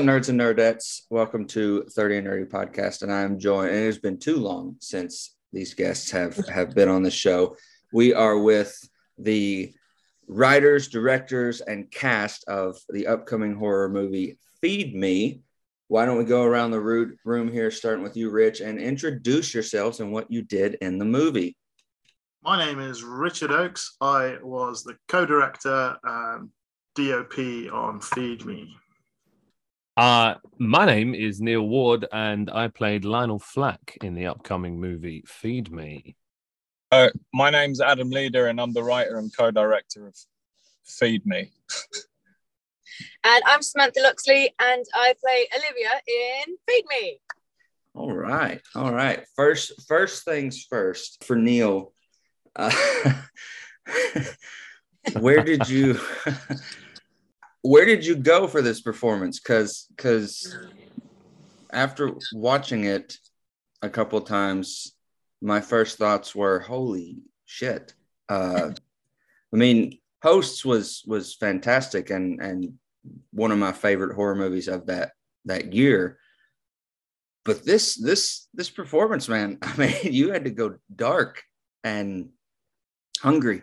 Up, nerds and nerdettes? Welcome to 30 and Nerdy Podcast. And I'm joined, and it has been too long since these guests have, have been on the show. We are with the writers, directors, and cast of the upcoming horror movie Feed Me. Why don't we go around the room here, starting with you, Rich, and introduce yourselves and what you did in the movie? My name is Richard Oakes. I was the co director and um, DOP on Feed Me. Uh, my name is Neil Ward, and I played Lionel Flack in the upcoming movie Feed Me. Uh, my name's Adam Leader, and I'm the writer and co director of Feed Me. And I'm Samantha Loxley, and I play Olivia in Feed Me. All right, all right. First, first things first. For Neil, uh, where did you, where did you go for this performance? Because, because after watching it a couple times, my first thoughts were, "Holy shit!" Uh, I mean, Hosts was was fantastic and and one of my favorite horror movies of that that year. But this this this performance, man, I mean, you had to go dark and hungry.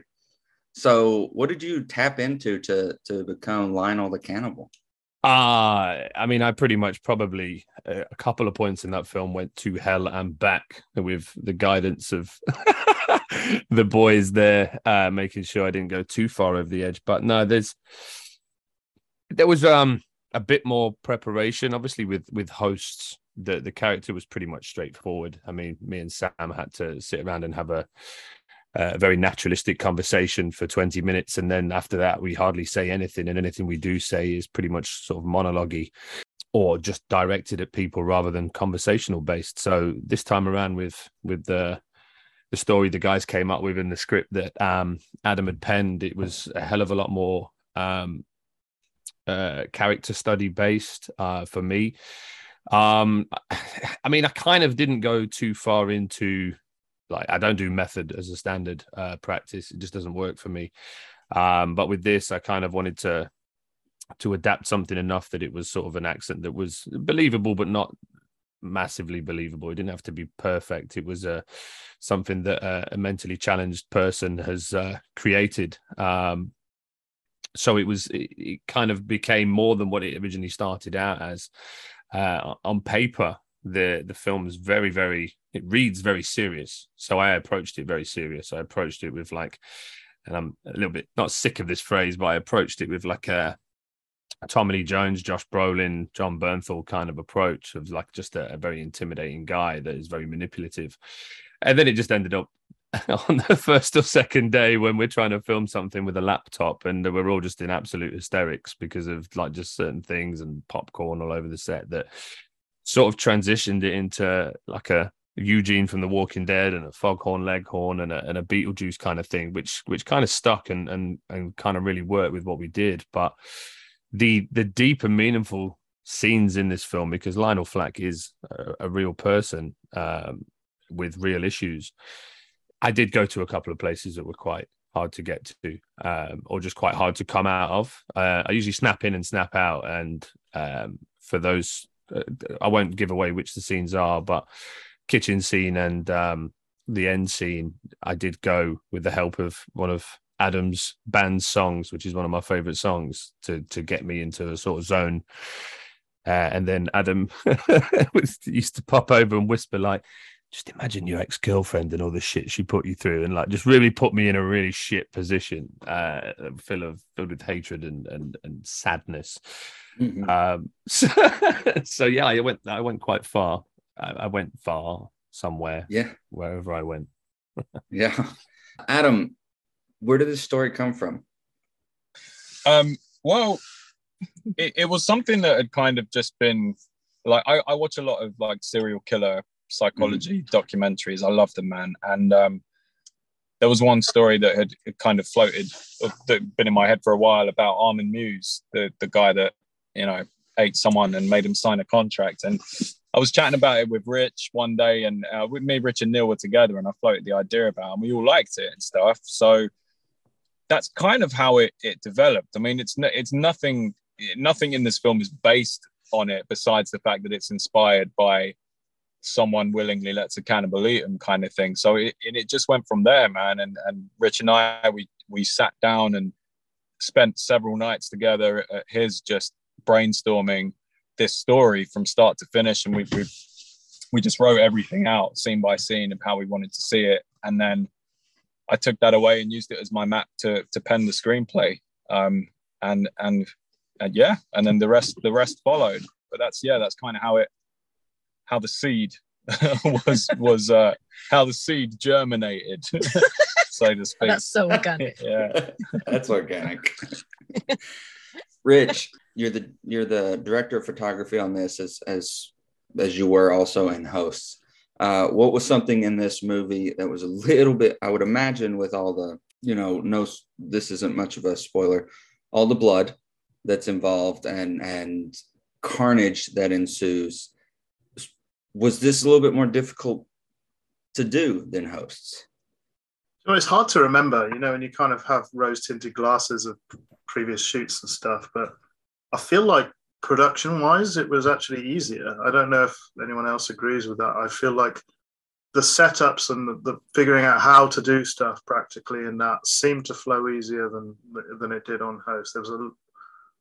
So, what did you tap into to to become Lionel the Cannibal? Uh, I mean, I pretty much probably uh, a couple of points in that film went to hell and back with the guidance of the boys there, uh, making sure I didn't go too far over the edge. But no, there's there was um a bit more preparation, obviously with with hosts. The the character was pretty much straightforward. I mean, me and Sam had to sit around and have a a very naturalistic conversation for 20 minutes and then after that we hardly say anything and anything we do say is pretty much sort of monologue or just directed at people rather than conversational based so this time around with with the the story the guys came up with in the script that um, adam had penned it was a hell of a lot more um, uh, character study based uh, for me. Um, i mean i kind of didn't go too far into like I don't do method as a standard uh, practice. It just doesn't work for me. Um, but with this, I kind of wanted to to adapt something enough that it was sort of an accent that was believable, but not massively believable. It didn't have to be perfect. It was uh, something that uh, a mentally challenged person has uh, created. Um, so it was it, it, kind of became more than what it originally started out as. Uh, on paper, the the film is very very it reads very serious. So i approached it very serious. I approached it with like and i'm a little bit not sick of this phrase but i approached it with like a, tommy lee jones josh brolin Jon bernthal kind of approach of like just a, a very intimidating guy that is very manipulative. And then it just ended up on the first or second day when we're trying to film something with a laptop and we're all just in absolute hysterics because of like just certain things and popcorn all over the set that sort of transitioned it into like a Eugene from The Walking Dead and a Foghorn Leghorn and a, and a Beetlejuice kind of thing, which which kind of stuck and and and kind of really worked with what we did. But the the deep and meaningful scenes in this film, because Lionel Flack is a, a real person um, with real issues. I did go to a couple of places that were quite hard to get to, um, or just quite hard to come out of. Uh, I usually snap in and snap out, and um, for those I won't give away which the scenes are, but kitchen scene and um, the end scene, I did go with the help of one of Adam's band songs, which is one of my favorite songs, to to get me into a sort of zone. Uh, and then Adam used to pop over and whisper like, "Just imagine your ex girlfriend and all the shit she put you through," and like just really put me in a really shit position, uh, full of filled with hatred and and and sadness. Mm-hmm. Um, so, so, yeah, I went. I went quite far. I, I went far somewhere. Yeah, wherever I went. yeah, Adam, where did this story come from? Um. Well, it, it was something that had kind of just been like I, I watch a lot of like serial killer psychology mm-hmm. documentaries. I love them, man. And um, there was one story that had kind of floated, that been in my head for a while about Armin Meiwes, the the guy that you know, ate someone and made him sign a contract. And I was chatting about it with Rich one day, and uh, with me, Rich and Neil were together, and I floated the idea about, it, and we all liked it and stuff. So that's kind of how it it developed. I mean, it's it's nothing nothing in this film is based on it besides the fact that it's inspired by someone willingly lets a cannibal eat them kind of thing. So it, it just went from there, man. And and Rich and I we we sat down and spent several nights together at his just brainstorming this story from start to finish, and we we we just wrote everything out scene by scene of how we wanted to see it, and then I took that away and used it as my map to to pen the screenplay. Um, and and and yeah, and then the rest the rest followed. But that's yeah, that's kind of how it how the seed was was uh, how the seed germinated, so to speak. That's so organic. yeah, That's organic. Rich, you're the you're the director of photography on this as as as you were also in hosts. Uh, what was something in this movie that was a little bit, I would imagine, with all the, you know, no, this isn't much of a spoiler, all the blood that's involved and and carnage that ensues. Was this a little bit more difficult to do than hosts? So it's hard to remember, you know, when you kind of have rose tinted glasses of previous shoots and stuff, but I feel like production wise, it was actually easier. I don't know if anyone else agrees with that. I feel like the setups and the, the figuring out how to do stuff practically in that seemed to flow easier than than it did on host. There was a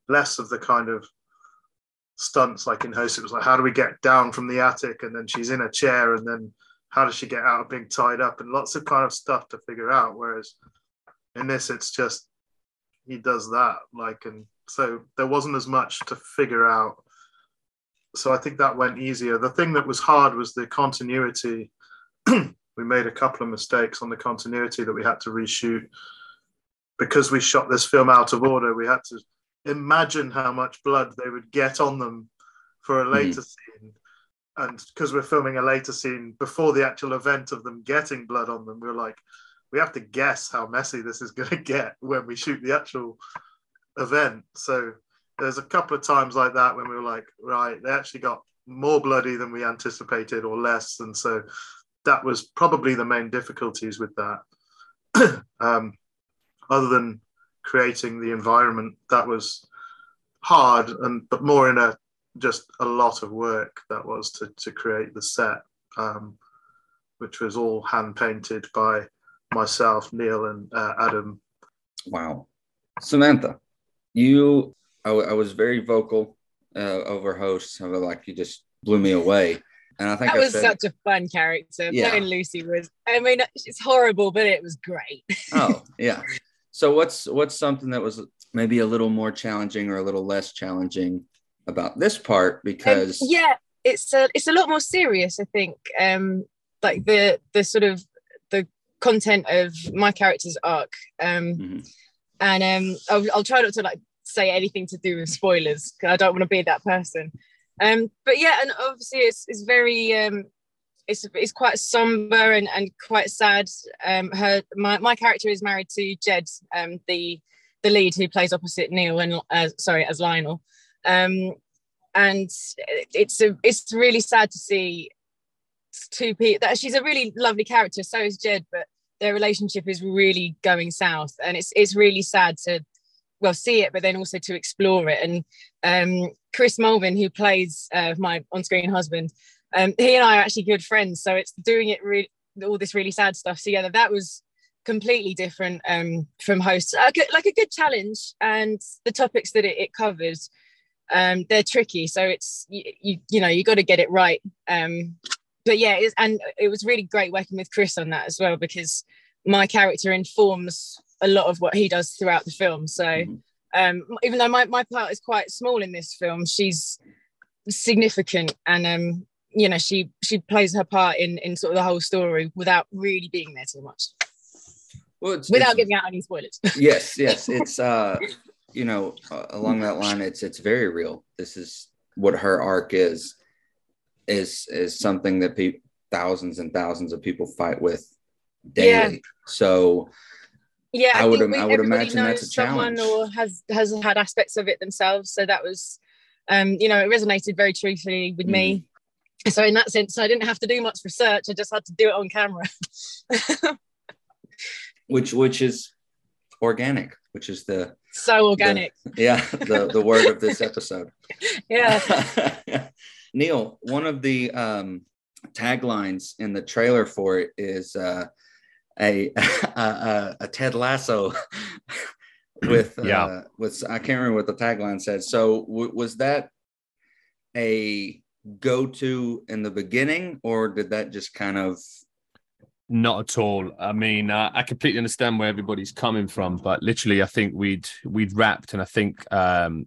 less of the kind of stunts like in host. It was like, how do we get down from the attic? And then she's in a chair, and then how does she get out of being tied up? And lots of kind of stuff to figure out. Whereas in this, it's just he does that like and so there wasn't as much to figure out so i think that went easier the thing that was hard was the continuity we made a couple of mistakes on the continuity that we had to reshoot because we shot this film out of order we had to imagine how much blood they would get on them for a later mm. scene and because we're filming a later scene before the actual event of them getting blood on them we we're like we have to guess how messy this is going to get when we shoot the actual event. So there's a couple of times like that when we were like, right, they actually got more bloody than we anticipated or less. And so that was probably the main difficulties with that. um, other than creating the environment, that was hard and but more in a just a lot of work that was to, to create the set, um, which was all hand painted by myself, Neil, and uh, Adam. Wow. Samantha, you, I, I was very vocal uh, over hosts. I was like, you just blew me away. And I think that I was said, such a fun character. Yeah. Playing Lucy was, I mean, it's horrible, but it was great. oh, yeah. So what's what's something that was maybe a little more challenging or a little less challenging about this part? Because um, yeah, it's a it's a lot more serious. I think, um, like the the sort of the content of my character's arc. Um, mm-hmm. And um, I'll, I'll, try not to like say anything to do with spoilers because I don't want to be that person. Um, but yeah, and obviously it's, it's very um, it's it's quite somber and, and quite sad. Um, her my, my character is married to Jed, um, the the lead who plays opposite Neil and uh, sorry as Lionel. Um, and it's a it's really sad to see two people that she's a really lovely character so is jed but their relationship is really going south and it's it's really sad to well see it but then also to explore it and um, chris mulvin who plays uh, my on-screen husband um, he and i are actually good friends so it's doing it really all this really sad stuff together that was completely different um, from hosts like a good challenge and the topics that it, it covers um, they're tricky so it's you, you, you know you got to get it right um, but yeah, and it was really great working with Chris on that as well because my character informs a lot of what he does throughout the film. So mm-hmm. um, even though my, my part is quite small in this film, she's significant and um, you know she she plays her part in in sort of the whole story without really being there too much. Well, it's, without it's, giving out any spoilers. yes, yes, it's uh, you know, uh, along that line, it's it's very real. This is what her arc is is is something that people thousands and thousands of people fight with daily. Yeah. So yeah, I, I would I would imagine that's a challenge. Or has has had aspects of it themselves. So that was um, you know, it resonated very truthfully with mm. me. So in that sense, I didn't have to do much research. I just had to do it on camera. which which is organic, which is the so organic. The, yeah, the the word of this episode. yeah. Neil, one of the um, taglines in the trailer for it is uh, a, a, a Ted Lasso with Yeah. uh, with I can't remember what the tagline said. So w- was that a go to in the beginning, or did that just kind of Not at all. I mean, uh, I completely understand where everybody's coming from, but literally, I think we'd we'd wrapped, and I think um,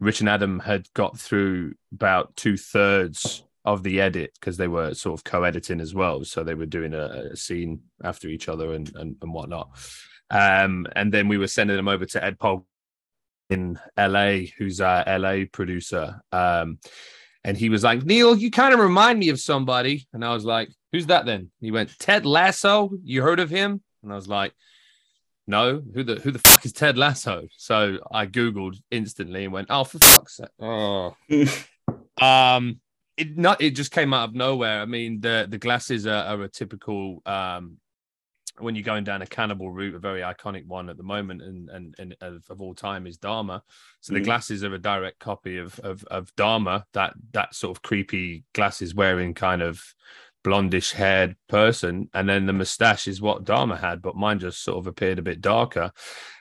Rich and Adam had got through about two thirds of the edit because they were sort of co-editing as well, so they were doing a, a scene after each other and and, and whatnot. Um, and then we were sending them over to Ed Pol in LA, who's our LA producer. Um, and he was like, Neil, you kind of remind me of somebody. And I was like, Who's that then? He went, Ted Lasso. You heard of him? And I was like, No, who the who the fuck is Ted Lasso? So I Googled instantly and went, Oh, for fuck's sake. Oh. um it not it just came out of nowhere. I mean, the the glasses are, are a typical um when you're going down a cannibal route, a very iconic one at the moment and and, and of, of all time is Dahmer. So the Mhm. glasses are a direct copy of of of Dahmer, that that sort of creepy glasses wearing kind of blondish haired person, and then the mustache is what Dahmer had, but mine just sort of appeared a bit darker.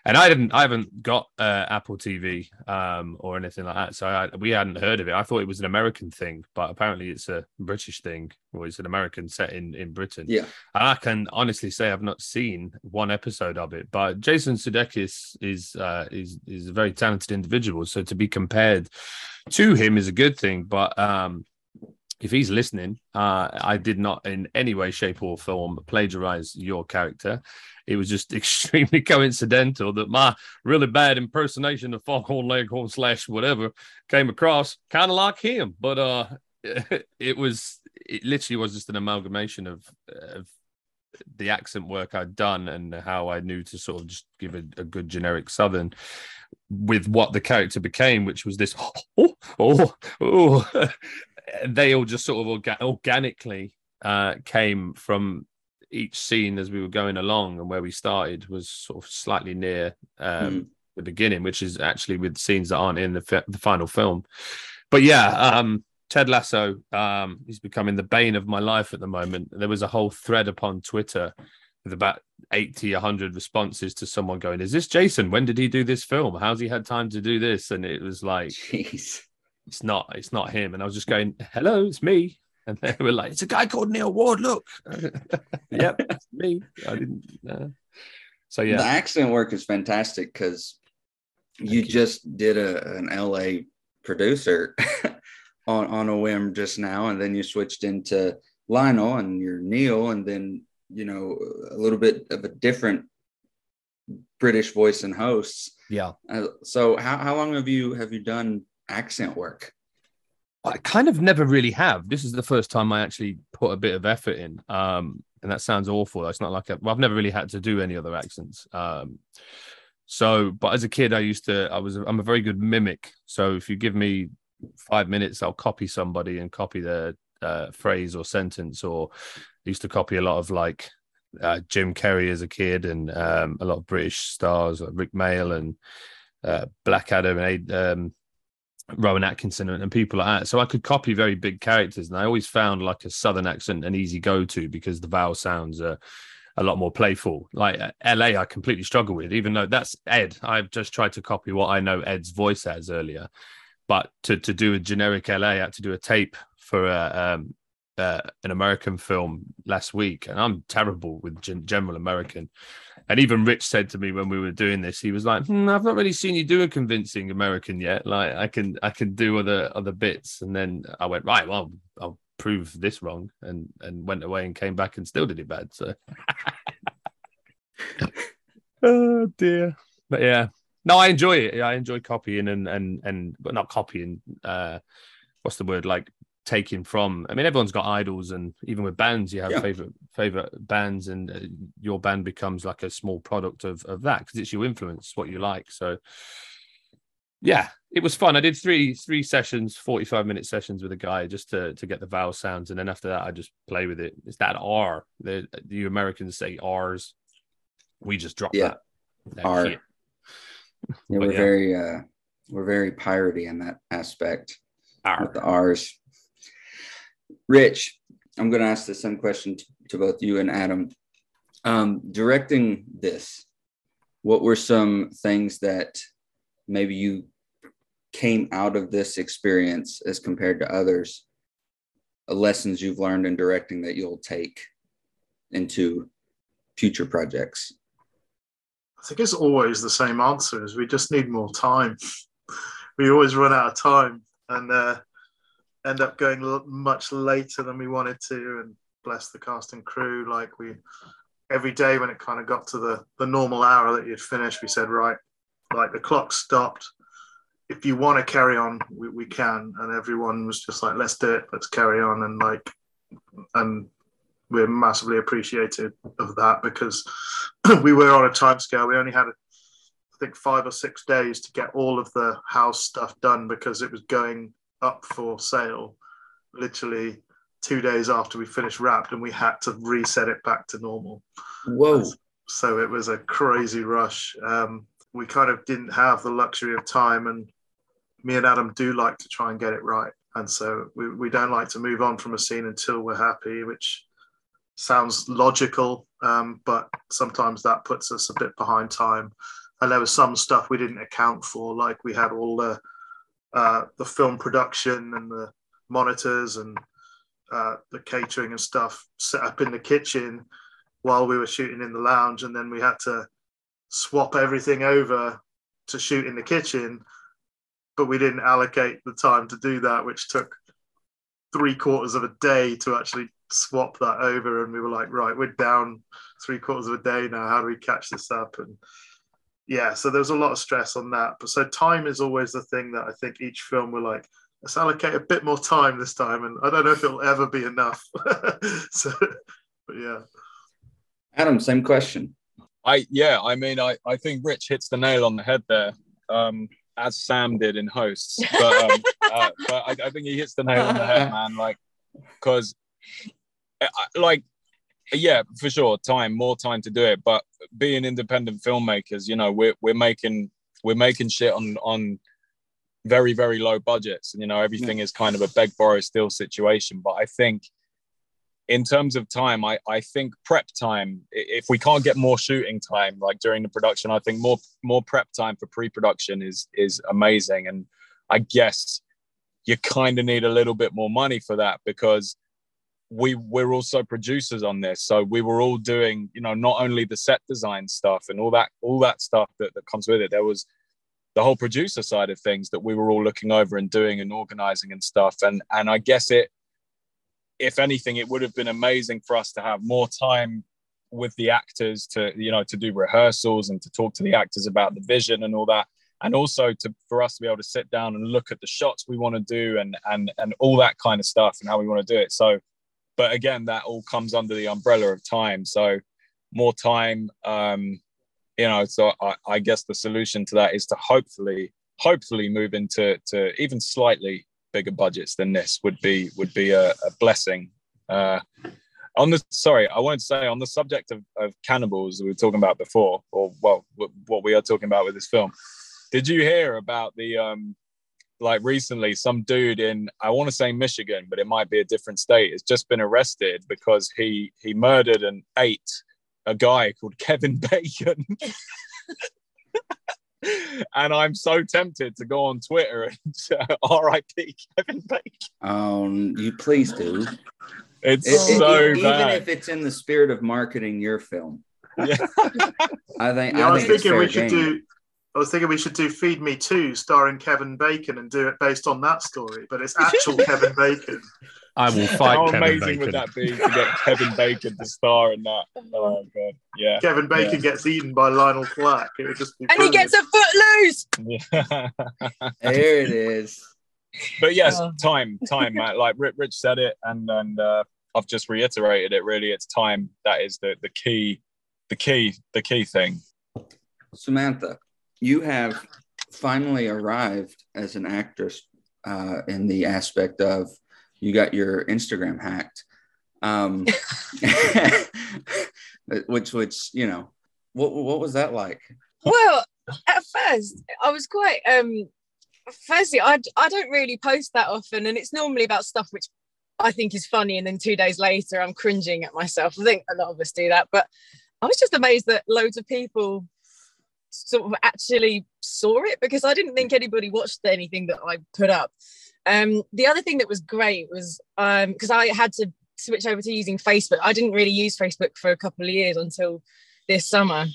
And I didn't, I haven't got uh, Apple TV um, or anything like that, so I, we hadn't heard of it. I thought it was an American thing, but apparently it's a British thing, or it's an American set in in Britain. yeah? And I can honestly say I've not seen one episode of it, but Jason Sudeikis is uh, is is a very talented individual. So to be compared to him is a good thing. But um, if he's listening, uh, I did not in any way, shape, or form plagiarize your character. It was just extremely coincidental that my really bad impersonation of Foghorn Leghorn slash whatever came across kind of like him. But uh, it was it literally was just an amalgamation of of the accent work I'd done and how I knew to sort of just give a, a good generic Southern with what the character became, which was this oh oh oh. They all just sort of orga- organically uh, came from each scene as we were going along, and where we started was sort of slightly near um, Mhm. the beginning, which is actually with scenes that aren't in the, fi- the final film. But yeah, um, Ted Lasso, um, he's becoming the bane of my life at the moment. There was a whole thread upon Twitter with about 80, 100 responses to someone going, Is this Jason? When did he do this film? How's he had time to do this? And it was like, Jeez. It's not, it's not him. And I was just going, Hello, it's me. And they were like, It's a guy called Neil Ward. Look. yep, it's me. I didn't. Uh... So yeah, The accent work is fantastic because you, you. just did a an LA producer on on a whim just now, and then you switched into Lionel and you're Neil, and then you know a little bit of a different British voice and hosts. yeah. Uh, so how how long have you have you done accent work? I kind of never really have. This is the first time I actually put a bit of effort in. Um, and that sounds awful. It's not like I, well, I've never really had to do any other accents. Um, so, but as a kid, I used to. I was. I'm a very good mimic. So if you give me five minutes, I'll copy somebody and copy their uh, phrase or sentence. Or I used to copy a lot of like uh, Jim Carrey as a kid, and um, a lot of British stars like Rik Mayall and uh, Blackadder and um, Rowan Atkinson and, people like that. So I could copy very big characters, and I always found like a southern accent an easy go to because the vowel sounds are a lot more playful. Like uh, LA, I completely struggle with, even though that's Ed. I've just tried to copy what I know Ed's voice as earlier, but to to do a generic LA, I had to do a tape for a. Um, uh, an American film last week, and I'm terrible with gen- general American. And even Rich said to me when we were doing this, he was like, hmm, "I've not really seen you do a convincing American yet. Like, I can, I can do other other bits." And then I went, "Right, well, I'll prove this wrong," and and went away and came back and still did it bad. So, oh dear, but yeah, no, I enjoy it. I enjoy copying and and and but not copying. Uh, what's the word like? Taking from i mean everyone's got idols and even with bands you have Yeah. favorite favorite bands and uh, your band becomes like a small product of of that because it's your influence what you like so yeah it was fun i did three three sessions 45 minute sessions with a guy just to to get the vowel sounds and then after that i just play with it it's that r the the americans say r's we just drop Yeah. that, that R. Yeah, we're yeah. very uh we're very piratey in that aspect Arr. with the R's. Rich, I'm gonna ask the same question to, to both you and Adam. Um, directing this, what were some things that maybe you came out of this experience as compared to others, uh, lessons you've learned in directing that you'll take into future projects? I think it's always the same answer: is we just need more time. We always run out of time and uh, end up going much later than we wanted to. And bless the cast and crew. Like we, every day when it kind of got to the the normal hour that you'd finish, we said, right, like the clock stopped. If you want to carry on, we, we can. And everyone was just like, let's do it. Let's carry on. And like, and we're massively appreciative of that because we were on a time scale. We only had, I think, five or six days to get all of the house stuff done because it was going up for sale literally two days after we finished wrapped and we had to reset it back to normal. Whoa. So it was a crazy rush. Um, we kind of didn't have the luxury of time, and me and Adam do like to try and get it right. And so we, we don't like to move on from a scene until we're happy, which sounds logical, um, but sometimes that puts us a bit behind time. And there was some stuff we didn't account for, like we had all the uh, the film production and the monitors and uh, the catering and stuff set up in the kitchen while we were shooting in the lounge, and then we had to swap everything over to shoot in the kitchen, but we didn't allocate the time to do that, which took three quarters of a day to actually swap that over. And we were like, right, we're down three quarters of a day now. How do we catch this up? And yeah, so there's a lot of stress on that. But so time is always the thing that I think each film we're like, let's allocate a bit more time this time. And I don't know if it'll ever be enough. so, but yeah. Adam, same question. I yeah, I mean, I I think Rich hits the nail on the head there, um, as Sam did in Hosts. But um, uh, but I, I think he hits the nail on the head, man. Like, because, like, yeah, for sure, time, more time to do it. But being independent filmmakers, you know, we're we're making we're making shit on on very very low budgets, and you know, everything is kind of a beg borrow steal situation. But I think in terms of time, I, I think prep time, if we can't get more shooting time like during the production, I think more more prep time for pre-production is is amazing. And I guess you kind of need a little bit more money for that because we we're also producers on this. So we were all doing, you know, not only the set design stuff and all that, all that stuff that, that comes with it. There was the whole producer side of things that we were all looking over and doing and organizing and stuff. And and I guess it if anything, it would have been amazing for us to have more time with the actors to, you know, to do rehearsals and to talk to the actors about the vision and all that. And also to for us to be able to sit down and look at the shots we want to do and and and all that kind of stuff and how we want to do it. So, but again, that all comes under the umbrella of time. So more time, um, you know, so I, I guess the solution to that is to hopefully, hopefully move into to even slightly bigger budgets than this would be would be a, a blessing. Uh, on the sorry, I won't say on the subject of, of cannibals we were talking about before, or well, wh- what we are talking about with this film. Did you hear about the um, like recently some dude in I want to say Michigan, but it might be a different state, has just been arrested because he he murdered and ate a guy called Kevin Bacon. and I'm so tempted to go on Twitter and uh, RIP Kevin Bacon. Um, you please do. It's It- it- so even bad. if it's in the spirit of marketing your film, Yeah. I think. Yeah, I, I was think thinking we should game. do. I was thinking we should do Feed Me Too, starring Kevin Bacon, and do it based on that story. But it's actual Kevin Bacon. I will fight How Kevin amazing Bacon. would that be to get Kevin Bacon to star in that? Oh god, yeah. Kevin Bacon gets eaten by Lionel Flack. It would just be. And he gets a foot loose. yeah. There it is. but yes, Oh. time, time, Matt. Like Rich, Rich said it, and and uh, I've just reiterated it. Really, it's time that is the the key, the key, the key thing. Samantha, you have finally arrived as an actress uh, in the aspect of you got your Instagram hacked, um, which which you know what what was that like? Well, at first I was quite um firstly I I don't really post that often and it's normally about stuff which I think is funny and then two days later I'm cringing at myself. I think a lot of us do that, but I was just amazed that loads of people sort of actually saw it because I didn't think anybody watched anything that I put up. Um, the other thing that was great was because um, I had to switch over to using Facebook. I didn't really use Facebook for a couple of years until this summer.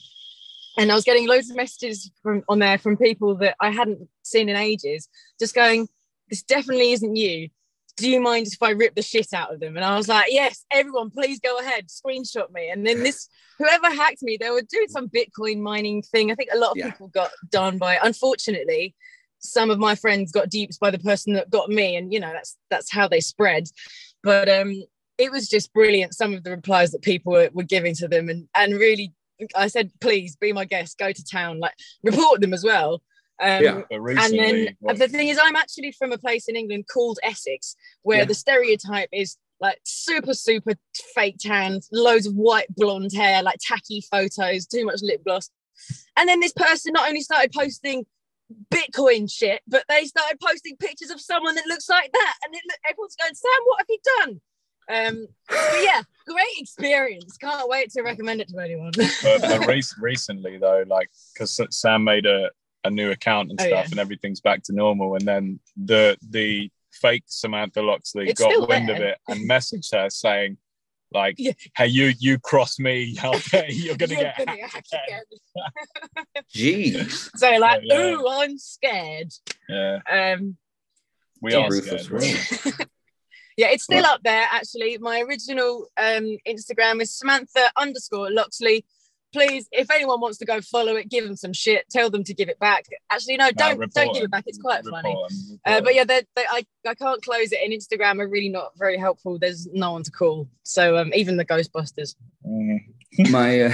And I was getting loads of messages from on there from people that I hadn't seen in ages, just going, This definitely isn't you. Do you mind if I rip the shit out of them? And I was like, Yes, everyone, please go ahead, screenshot me. And then this, whoever hacked me, they were doing some Bitcoin mining thing. I think a lot of yeah. people got done by, unfortunately, some of my friends got duped by the person that got me. And you know, that's that's how they spread. But um it was just brilliant some of the replies that people were, were giving to them and and really I said, please be my guest, go to town, like report them as well. Um, yeah, and then what... the thing is, I'm actually from a place in England called Essex, where yeah. the stereotype is like super, super fake tan, loads of white blonde hair, like tacky photos, too much lip gloss. And then this person not only started posting Bitcoin shit, but they started posting pictures of someone that looks like that. And it, everyone's going, Sam, what have you done? Um, but yeah, great experience. Can't wait to recommend it to anyone. but, but recently, though, like because Sam made a, a new account and oh, stuff, oh, yeah. and everything's back to normal, and then the the fake Samantha Loxley it's got wind there. of it and messaged her saying, like, yeah. hey, you you cross me out you're gonna you're get gonna hacked again. Jeez. So like, yeah, ooh, I'm scared. Yeah. Um. We are scared. yeah, it's still up there actually. My original um, Instagram is Samantha underscore Loxley. Please, if anyone wants to go follow it, give them some shit. Tell them to give it back. Actually, no, don't no, don't give it back. It's quite report funny. Uh, but yeah, they're, they're, I I can't close it. And Instagram are really not very helpful. There's no one to call. So um, even the Ghostbusters. Mm. my uh,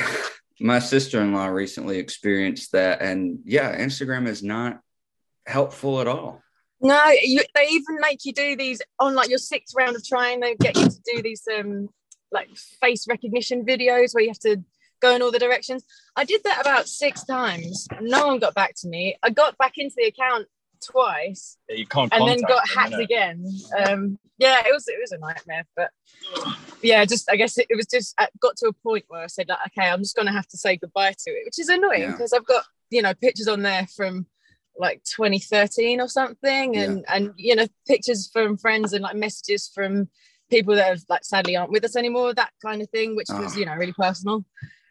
my sister in law recently experienced that, and yeah, Instagram is not helpful at all. No, you, they even make you do these on like your sixth round of trying. They get you to do these um like face recognition videos where you have to go in all the directions. I did that about six times. No one got back to me. I got back into the account twice. Yeah, you can't and then got hacked again. Um, yeah, it was it was a nightmare. But yeah, just I guess it, it was just I got to a point where I said like, okay, I'm just gonna have to say goodbye to it, which is annoying because yeah. I've got you know pictures on there from like 2013 or something and yeah. and you know pictures from friends and like messages from people that have like sadly aren't with us anymore that kind of thing which oh. was ah. you know really personal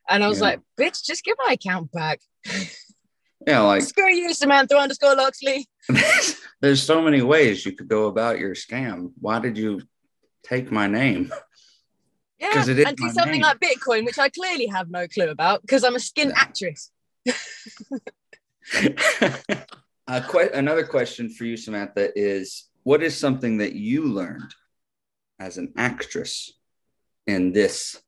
and i was yeah. like bitch just give my account back yeah like screw you samantha underscore loxley there's so many ways you could go about your scam why did you take my name yeah and do something name. like bitcoin which i clearly have no clue about because i'm a skin yeah. actress que- another question for you, Samantha, is what is something that you learned as an actress in this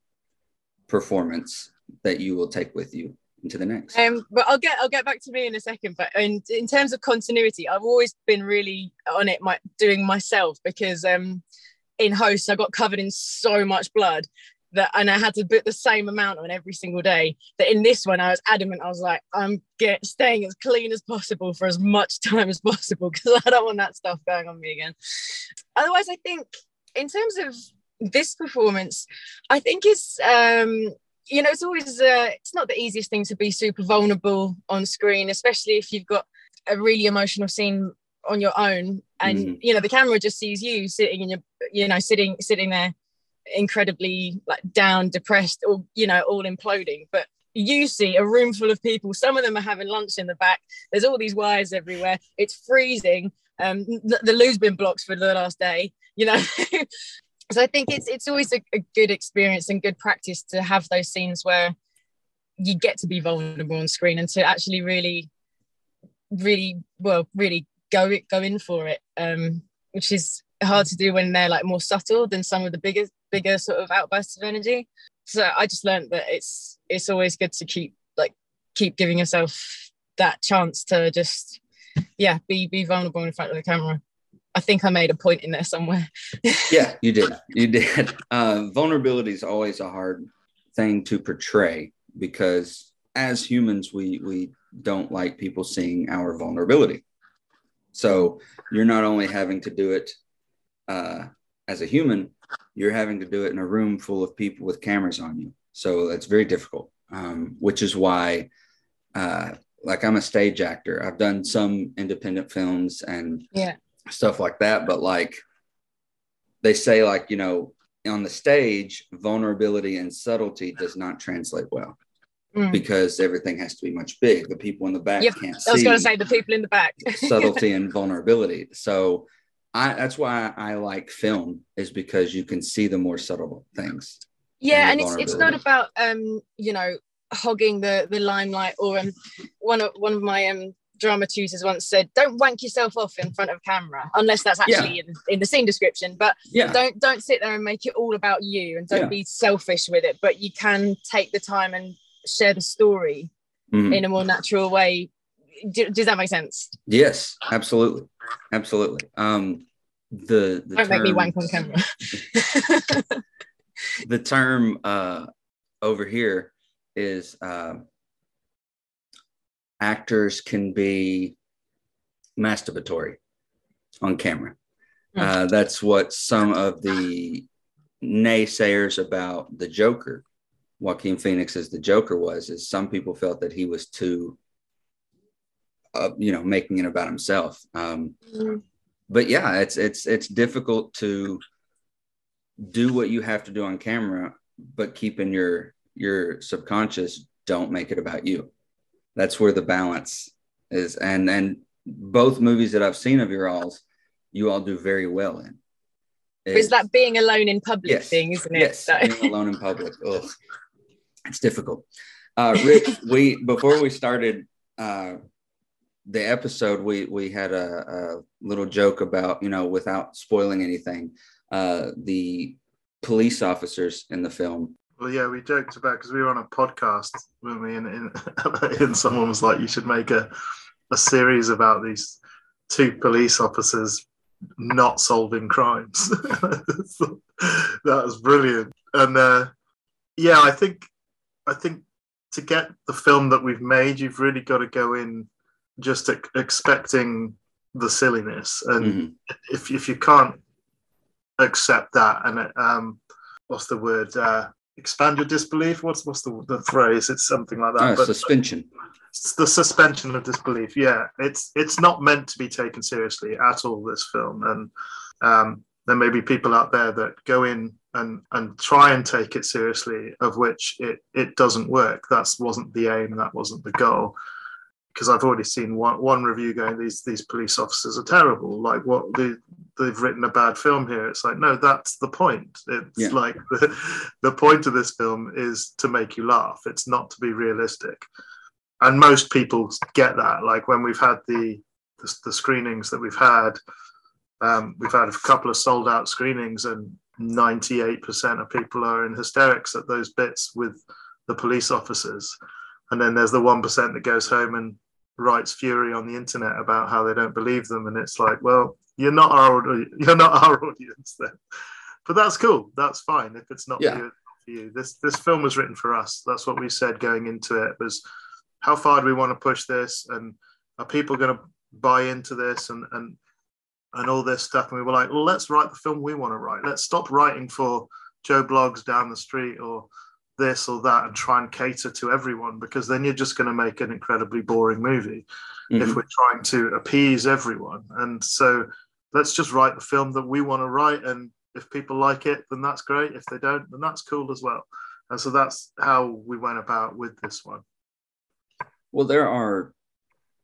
performance that you will take with you into the next? Um, but I'll get I'll get back to me in a second. But in, in terms of continuity, I've always been really on it, my doing myself because um, in hosts I got covered in so much blood that and I had to put the same amount on every single day. That in this one I was adamant. I was like, I'm get staying as clean as possible for as much time as possible because I don't want that stuff going on me again. Otherwise, I think in terms of this performance, I think it's um, you know it's always uh, it's not the easiest thing to be super vulnerable on screen, especially if you've got a really emotional scene on your own and mm. you know the camera just sees you sitting in your you know sitting sitting there incredibly like down, depressed, or you know, all imploding. But you see a room full of people. Some of them are having lunch in the back. There's all these wires everywhere. It's freezing. Um, the, the loo's been blocked for the last day. You know. so I think it's it's always a, a good experience and good practice to have those scenes where you get to be vulnerable on screen and to actually really, really well, really go it go in for it. Um, which is hard to do when they're like more subtle than some of the bigger bigger sort of outbursts of energy. So I just learned that it's it's always good to keep like keep giving yourself that chance to just yeah be be vulnerable in front of the camera. I think I made a point in there somewhere. yeah, you did. You did. Uh, vulnerability is always a hard thing to portray because as humans we we don't like people seeing our vulnerability. So you're not only having to do it uh, as a human, you're having to do it in a room full of people with cameras on you. So it's very difficult, um, which is why, uh, like, I'm a stage actor. I've done some independent films and Yeah. Stuff like that, but like, they say, like, you know, on the stage, vulnerability and subtlety does not translate well Mm. because everything has to be much big. The people in the back Yep, can't I was going to say the people in the back. subtlety and vulnerability. So I that's why I like film is because you can see the more subtle things. yeah, and and it's it's not about um you know hogging the the limelight or um one of one of my um drama tutors once said don't wank yourself off in front of camera unless that's Yeah. actually in, in the scene description but Yeah. don't don't sit there and make it all about you and don't Yeah. be selfish with it but you can take the time and share the story Mhm. in a more natural way Do, does that make sense Yes, absolutely. Absolutely. Um the, the don't make me term- wank on camera the term uh, over here is uh, actors can be masturbatory on camera. Hmm. Uh, that's what some of the naysayers about the Joker, Joaquin Phoenix as the Joker was, is some people felt that he was too, uh, you know, making it about himself. Um, but yeah, it's it's it's difficult to do what you have to do on camera, but keeping your your subconscious. Don't make it about you. That's where the balance is, and and both movies that I've seen of your alls, you all do very well in. is that being alone in public Yes. thing isn't it yes, So- being alone in public? Ugh, it's difficult. Uh, Rick, we before we started uh, the episode, we we had a, a little joke about you know without spoiling anything, uh, the police officers in the film. Well, yeah, we joked about because we were on a podcast, weren't we? And, and, and someone was like, "You should make a a series about these two police officers not solving crimes." that was brilliant. And uh, yeah, I think I think to get the film that we've made, you've really got to go in just ex- expecting the silliness, and Mhm. if if you can't accept that, and um, what's the word? Uh, expand your disbelief. What's what's the, the phrase? It's something like that. Uh, but suspension. it's the suspension of disbelief. Yeah, it's it's not meant to be taken seriously at all. This film, and um, there may be people out there that go in and and try and take it seriously, of which it it doesn't work. That wasn't the aim. That wasn't the goal. Because I've already seen one one review going, these these police officers are terrible. Like what they they've written a bad film here. It's like no, that's the point. It's Yeah. like the, the point of this film is to make you laugh. It's not to be realistic and most people get that like when we've had the the, the screenings that we've had um, we've had a couple of sold out screenings and 98% of people are in hysterics at those bits with the police officers and then there's the 1% that goes home and writes fury on the internet about how they don't believe them. And it's like well you're not our you're not our audience then. But that's cool. That's fine if it's not Yeah. for you, not for you. This this film was written for us. That's what we said going into it was how far do we want to push this? And are people going to buy into this? And and and all this stuff. And we were like well let's write the film we want to write. Let's stop writing for joe bloggs down the street or this or that and try and cater to everyone because then you're just going to make an incredibly boring movie if Mhm. we're trying to appease everyone and so let's just write the film that we want to write and if people like it then that's great if they don't then that's cool as well and so that's how we went about with this one Well, there are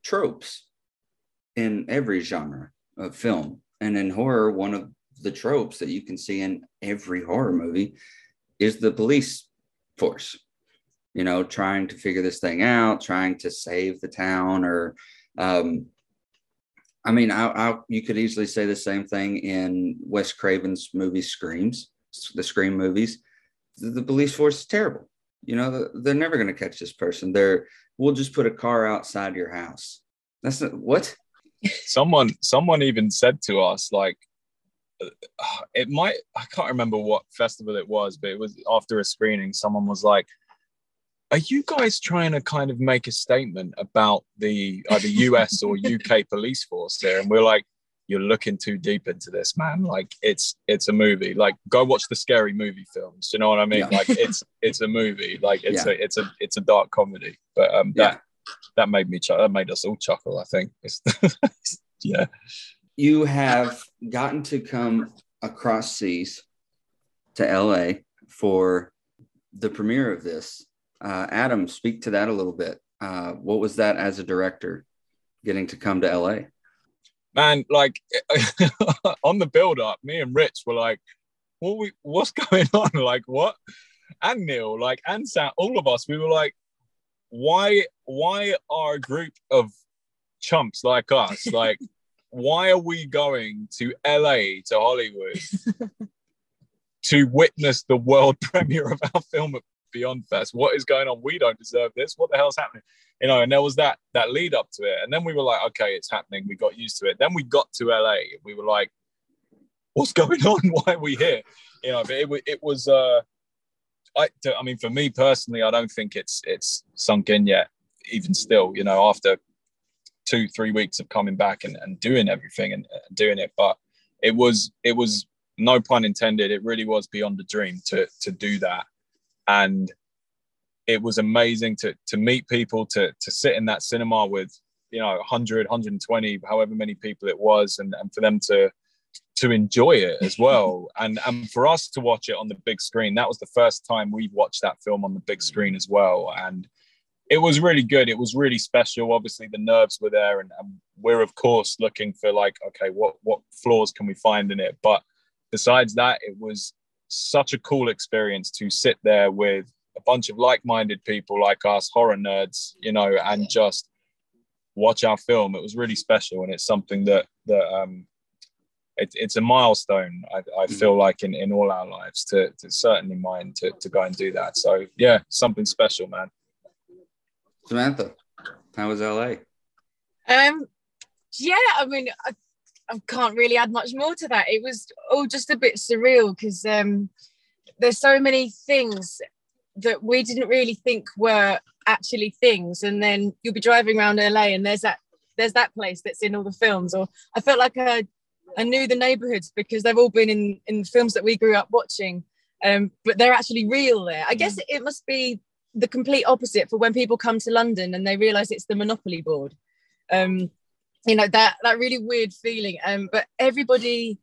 tropes in every genre of film. And in horror, one of the tropes that you can see in every horror movie is the police force, you know, trying to figure this thing out, trying to save the town, or, um, I mean, I, you could easily say the same thing in Wes Craven's movie Screams, the Scream movies. The, the police force is terrible. You know, they're never going to catch this person. They're we'll just put a car outside your house. That's not what? someone someone even said to us like it might i can't remember what festival it was but it was after a screening someone was like are you guys trying to kind of make a statement about the either US or UK police force here? And we're like, you're looking too deep into this, man. Like it's it's a movie. Like go watch the scary movie films. You know what I mean? Yeah. Like it's it's a movie. Like it's Yeah. a it's a it's a dark comedy. But um Yeah. that that made me chuckle. That made us all chuckle, I think. It's, yeah. You have gotten to come across seas to LA for the premiere of this. Uh, Adam, speak to that a little bit. Uh, what was that as a director, getting to come to LA? man, like on the build up, me and Rich were like, what we what's going on? Like what? And Neil, like and Sam, all of us, we were like, why why are a group of chumps like us, like why are we going to LA to Hollywood to witness the world premiere of our film at Beyond Fest? What is going on? We don't deserve this. What the hell's happening? you know, and there was that that lead up to it, and then we were like, okay, it's happening. We got used to it. Then we got to LA, we were like, what's going on? Why are we here? You know, but it, it was. uh I, I mean, for me personally, I don't think it's it's sunk in yet. Even still, you know, after two three weeks of coming back and, and doing everything and, and doing it, but it was it was no pun intended. It really was beyond a dream to to do that, and it was amazing to to meet people to to sit in that cinema with you know 100 120 however many people it was and, and for them to to enjoy it as well. And and for us to watch it on the big screen that was the first time we've watched that film on the big screen as well. And it was really good. It was really special. Obviously the nerves were there and, and we're of course looking for like okay what what flaws can we find in it? But besides that it was such a cool experience to sit there with a bunch of like-minded people like us horror nerds you know and just watch our film. It was really special and it's something that that um it, it's a milestone I, I feel like in, in all our lives to, to certainly mine to, to go and do that. So yeah something special man Samantha, how was LA? Um, yeah, I mean, I, I can't really add much more to that. It was all just a bit surreal because um, there's so many things that we didn't really think were actually things, and then you'll be driving around LA and there's that there's that place that's in all the films. Or I felt like I I knew the neighborhoods because they've all been in in films that we grew up watching, um, but they're actually real there. I guess it must be the complete opposite for when people come to London and they realize it's the Monopoly board. Um, you know that that really weird feeling. Um, but everybody,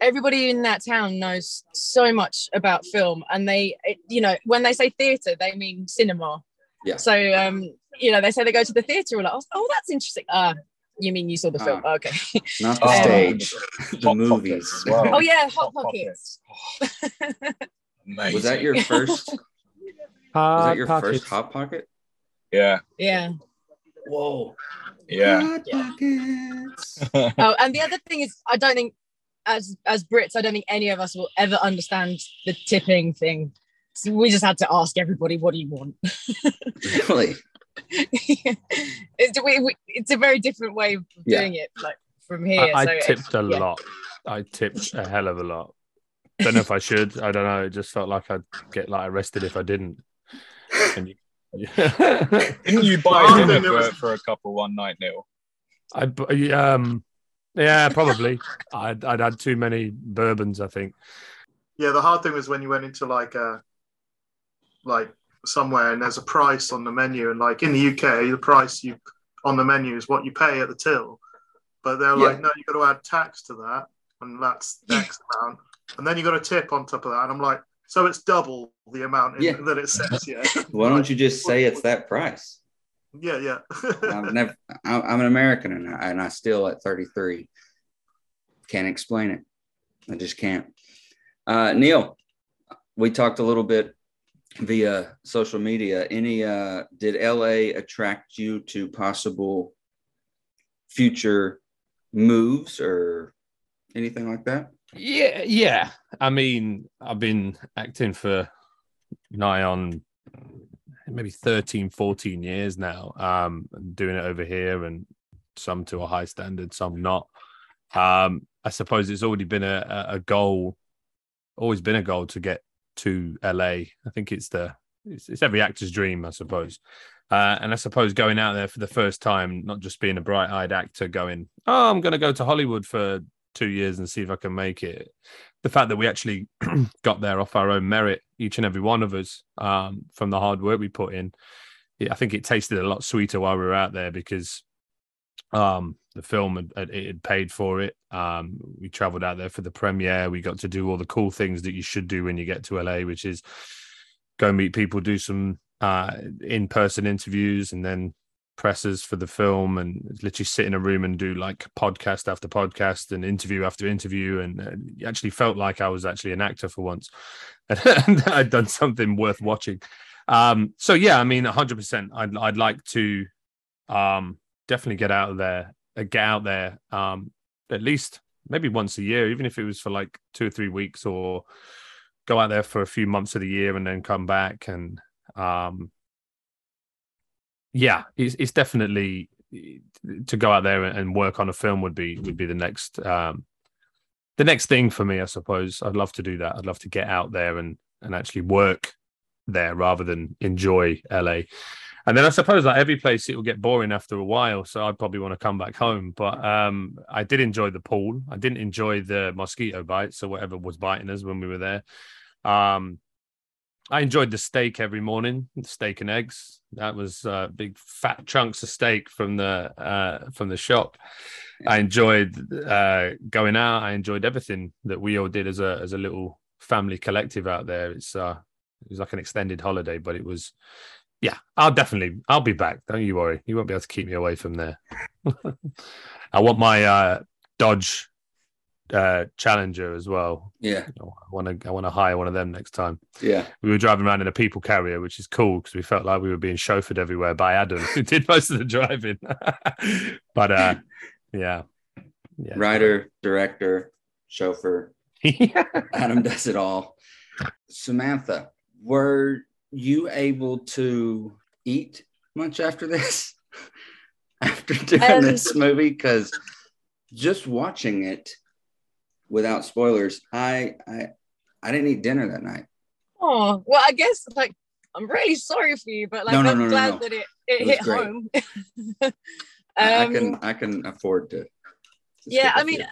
everybody in that town knows so much about film, and they, it- you know, when they say theatre, they mean cinema. Yeah. So um, you know, they say they go to the theatre. We're like, oh, that's interesting. Ah, you mean you saw the film? Okay. Not the Oh. stage, the movies. Pockets well. oh yeah, Hot Pockets. Amazing. Was that your first? Was that your first hot pocket? yeah Yeah. Whoa! yeah Hot pockets. Oh, and the other thing is, I don't think, as as Brits, I don't think any of us will ever understand the tipping thing. So we just had to ask everybody, "What do you want?" really? it's, we, we, it's a very different way of Yeah. doing it, like from here. I, I so it- tipped a yeah. lot. I tipped a hell of a lot. Don't know if I should. I don't know. It just felt like I'd get like arrested if I didn't. And you, yeah. didn't you buy dinner for, was- for a couple one night neil I um yeah probably. I'd I'd had too many bourbons. I think. Yeah, the hard thing was when you went into like a like somewhere and there's a price on the menu, and like in the UK, the price you on the menu is what you pay at the till. But they're Yeah. like, no, you've got to add tax to that, and that's X amount, and then you got a tip on top of that. And I'm like, so it's double the amount in, Yeah. that it says, yeah, Why don't you just say it's that price? yeah, yeah. I've never. I'm I'm an American, and I, and I still at 33 can't explain it. I just can't. Uh, Neil, we talked a little bit via social media. Any uh, did LA attract you to possible future moves or anything like that? Yeah, yeah. I mean, I've been acting for nigh on maybe 13, 14 years now. Um, doing it over here and some to a high standard, some not. Um, I suppose it's already been a, a goal, always been a goal to get to LA. I think it's the it's, it's every actor's dream, I suppose. Uh, and I suppose going out there for the first time, not just being a bright-eyed actor, going, "Oh, I'm going to go to Hollywood for two years and see if I can make it." The fact that we actually got there off our own merit, each and every one of us, um, from the hard work we put in, I think it tasted a lot sweeter while we were out there because um, the film had, it had paid for it. Um, we traveled out there for the premiere. We got to do all the cool things that you should do when you get to LA, which is go meet people, do some uh, in-person interviews, and then presses for the film, and literally sit in a room and do like podcast after podcast and interview after interview, and uh, actually felt like I was actually an actor for once, and I'd done something worth watching. Um, so yeah, I mean, hundred percent. I'd I'd like to um, definitely get out of there, uh, get out there um, at least maybe once a year, even if it was for like two or three weeks, or go out there for a few months of the year and then come back. And um, yeah, it's, it's definitely to go out there and work on a film would be would be the next um, the next thing for me, I suppose. I'd love to do that. I'd love to get out there and and actually work there rather than enjoy LA. And then I suppose like every place it will get boring after a while, so I'd probably want to come back home. But um, I did enjoy the pool. I didn't enjoy the mosquito bites or whatever was biting us when we were there. Um, I enjoyed the steak every morning, steak and eggs. That was uh, big fat chunks of steak from the uh, from the shop. I enjoyed uh, going out. I enjoyed everything that we all did as a as a little family collective out there. It's uh, it was like an extended holiday, but it was, yeah, I'll definitely, I'll be back. Don't you worry. You won't be able to keep me away from there. I want my uh, Dodge uh, Challenger as well. Yeah, I want to, I want to hire one of them next time. Yeah, we were driving around in a people carrier, which is cool because we felt like we were being chauffeured everywhere by Adam, who did most of the driving. but uh, yeah, yeah, writer, director, chauffeur. Adam does it all. Samantha, were you able to eat much after this? after doing um, this movie? Because just watching it without spoilers, I I I didn't eat dinner that night. Oh well, I guess like I'm really sorry for you, but like no, no, I'm no, glad that it, it, it hit great. home. um, I can I can afford to. to yeah, I mean,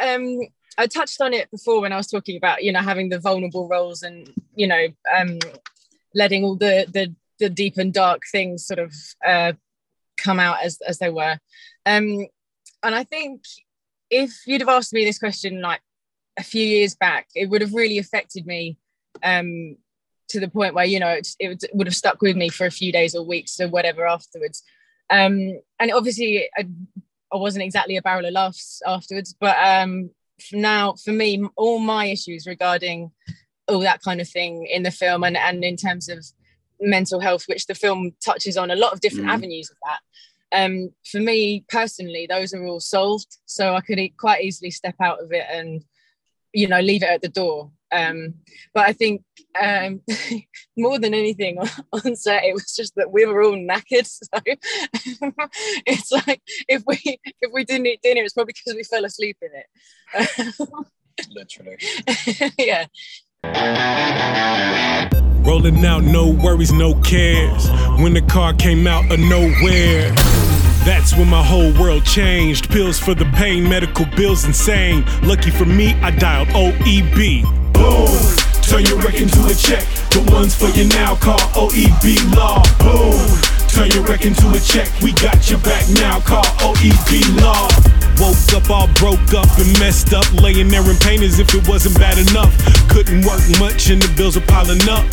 um, I touched on it before when I was talking about you know having the vulnerable roles and you know um, letting all the the the deep and dark things sort of uh, come out as as they were. Um, and I think if you'd have asked me this question like a few years back, it would have really affected me um, to the point where you know it, it, would have stuck with me for a few days or weeks or whatever afterwards. Um, and obviously, I, I wasn't exactly a barrel of laughs afterwards, but um, now for me all my issues regarding all that kind of thing in the film and, and in terms of mental health which the film touches on a lot of different mm. avenues of that um, for me personally those are all solved so i could quite easily step out of it and you know leave it at the door um, but I think um, more than anything on, on, set, it was just that we were all knackered. So it's like if we if we didn't eat dinner, it's probably because we fell asleep in it. Literally. yeah. Rolling out, no worries, no cares. When the car came out of nowhere. That's when my whole world changed. Pills for the pain, medical bills insane. Lucky for me, I dialed OEB. Boom. Turn your wreck into a check. The ones for you now call OEB Law. Boom. Turn your wreck into a check. We got your back now. Call OEB Law. Woke up all broke up and messed up, laying there in pain as if it wasn't bad enough. Couldn't work much and the bills were piling up.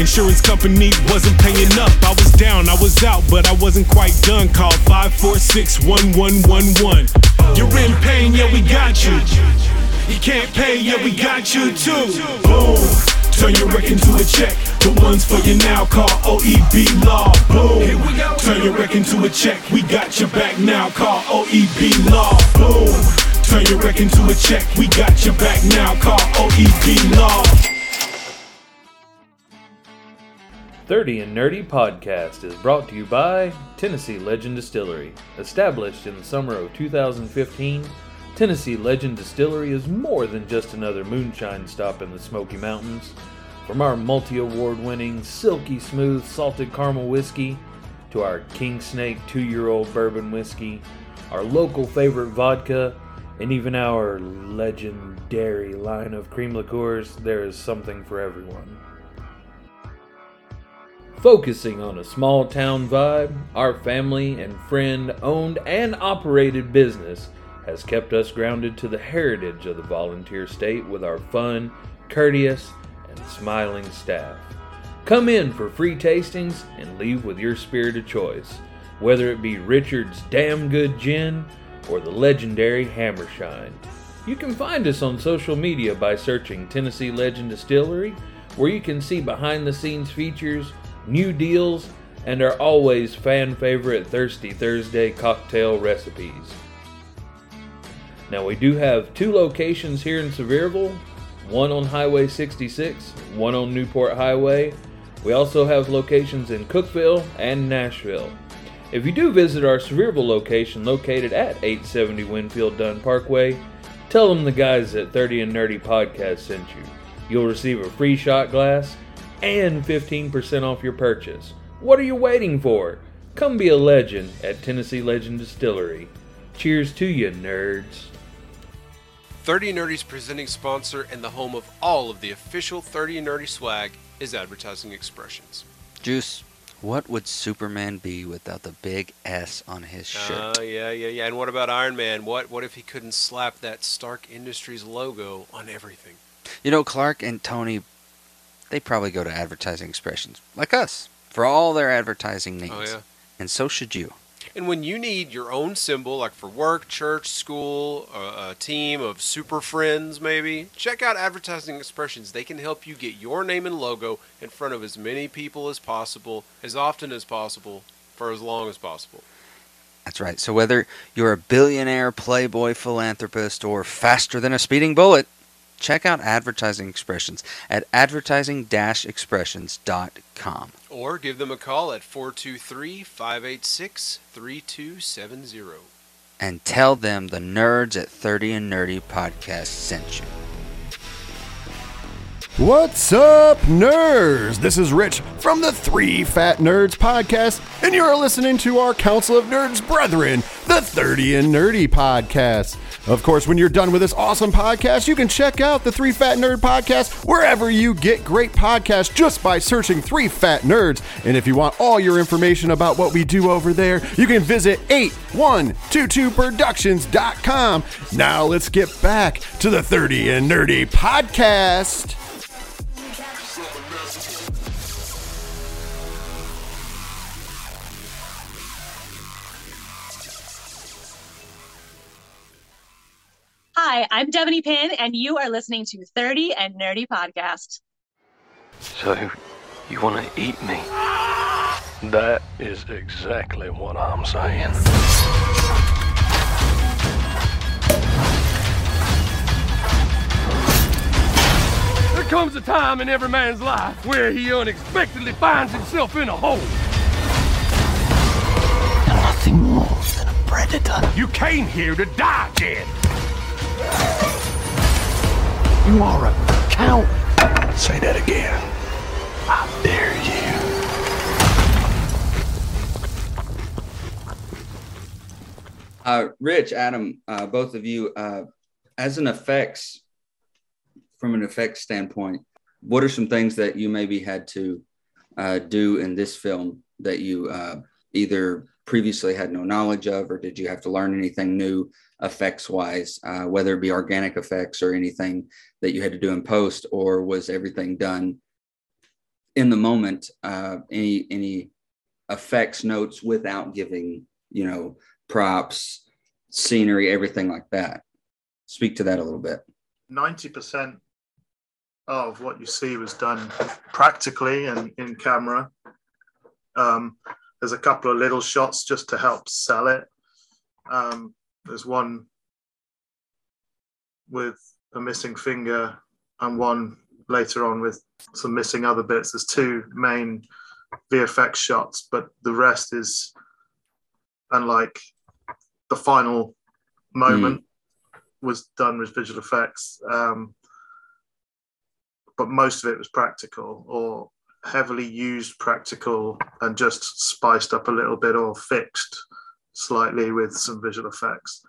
Insurance company wasn't paying up. I was down, I was out, but I wasn't quite done. Call 546 1111. You're in pain, yeah, we got you. You can't pay, yeah, we got you too. Boom. Turn your wreck into a check. The ones for you now call OEB Law. Boom. Turn your wreck into a check. We got your back now. Call OEB Law. Boom. Turn your wreck into a check. We got your back now. Call OEB Law. 30 and Nerdy podcast is brought to you by Tennessee Legend Distillery. Established in the summer of 2015, Tennessee Legend Distillery is more than just another moonshine stop in the Smoky Mountains. From our multi award winning, silky smooth salted caramel whiskey to our King Snake two year old bourbon whiskey, our local favorite vodka, and even our legendary line of cream liqueurs, there is something for everyone. Focusing on a small town vibe, our family and friend owned and operated business has kept us grounded to the heritage of the volunteer state with our fun, courteous, and smiling staff. Come in for free tastings and leave with your spirit of choice, whether it be Richard's Damn Good Gin or the legendary Hammershine. You can find us on social media by searching Tennessee Legend Distillery, where you can see behind the scenes features, new deals, and our always fan favorite Thirsty Thursday cocktail recipes. Now, we do have two locations here in Sevierville one on Highway 66, one on Newport Highway. We also have locations in Cookeville and Nashville. If you do visit our Sevierville location located at 870 Winfield Dunn Parkway, tell them the guys at 30 and Nerdy Podcast sent you. You'll receive a free shot glass and 15% off your purchase. What are you waiting for? Come be a legend at Tennessee Legend Distillery. Cheers to you, nerds. 30 Nerdy's presenting sponsor and the home of all of the official 30 Nerdy swag is Advertising Expressions. Juice, what would Superman be without the big S on his ah, shirt? Oh, yeah, yeah, yeah. And what about Iron Man? What what if he couldn't slap that Stark Industries logo on everything? you know, Clark and Tony, they probably go to Advertising Expressions, like us, for all their advertising oh, needs. Oh, yeah. And so should you. And when you need your own symbol, like for work, church, school, a, a team of super friends, maybe, check out Advertising Expressions. They can help you get your name and logo in front of as many people as possible, as often as possible, for as long as possible. That's right. So whether you're a billionaire, playboy, philanthropist, or faster than a speeding bullet, check out Advertising Expressions at advertising-expressions.com. Or give them a call at 423 586 3270. And tell them the nerds at 30 and Nerdy podcast sent you. What's up, nerds? This is Rich from the Three Fat Nerds podcast, and you're listening to our Council of Nerds brethren, the 30 and Nerdy podcast. Of course, when you're done with this awesome podcast, you can check out the Three Fat Nerd podcast wherever you get great podcasts just by searching Three Fat Nerds. And if you want all your information about what we do over there, you can visit 8122productions.com. Now let's get back to the 30 and Nerdy podcast. Hi, I'm Devaney Pin, and you are listening to 30 and Nerdy Podcast. So, you want to eat me? That is exactly what I'm saying. There comes a time in every man's life where he unexpectedly finds himself in a hole. You're nothing more than a predator. You came here to die, Jed. You are a coward. Say that again. I dare you. Uh, Rich, Adam, uh, both of you, uh, as an effects, from an effects standpoint, what are some things that you maybe had to uh, do in this film that you uh, either previously had no knowledge of, or did you have to learn anything new effects wise, uh, whether it be organic effects or anything that you had to do in post, or was everything done in the moment? Uh, any any effects notes without giving you know props, scenery, everything like that. Speak to that a little bit. 90% of what you see was done practically and in camera. Um, there's a couple of little shots just to help sell it. Um, there's one with a missing finger and one later on with some missing other bits. There's two main VFX shots, but the rest is unlike the final moment was done with visual effects. Um, but most of it was practical or heavily used practical and just spiced up a little bit or fixed slightly with some visual effects.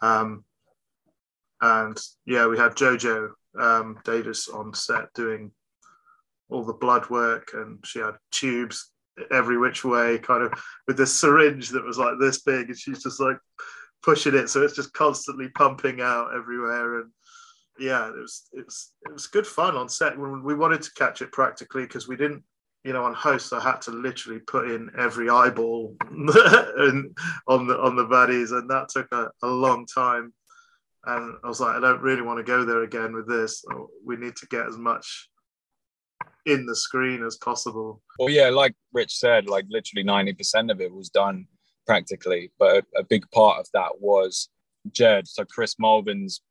Um, and yeah, we had Jojo um, Davis on set doing all the blood work, and she had tubes every which way, kind of with this syringe that was like this big, and she's just like pushing it, so it's just constantly pumping out everywhere. And yeah, it was it was it was good fun on set. When we wanted to catch it practically because we didn't you know, on host, I had to literally put in every eyeball and on the on the baddies, and that took a, a long time. And I was like, I don't really want to go there again with this. We need to get as much in the screen as possible. Well, yeah, like Rich said, like literally ninety percent of it was done practically, but a, a big part of that was Jed. So Chris Mulvin's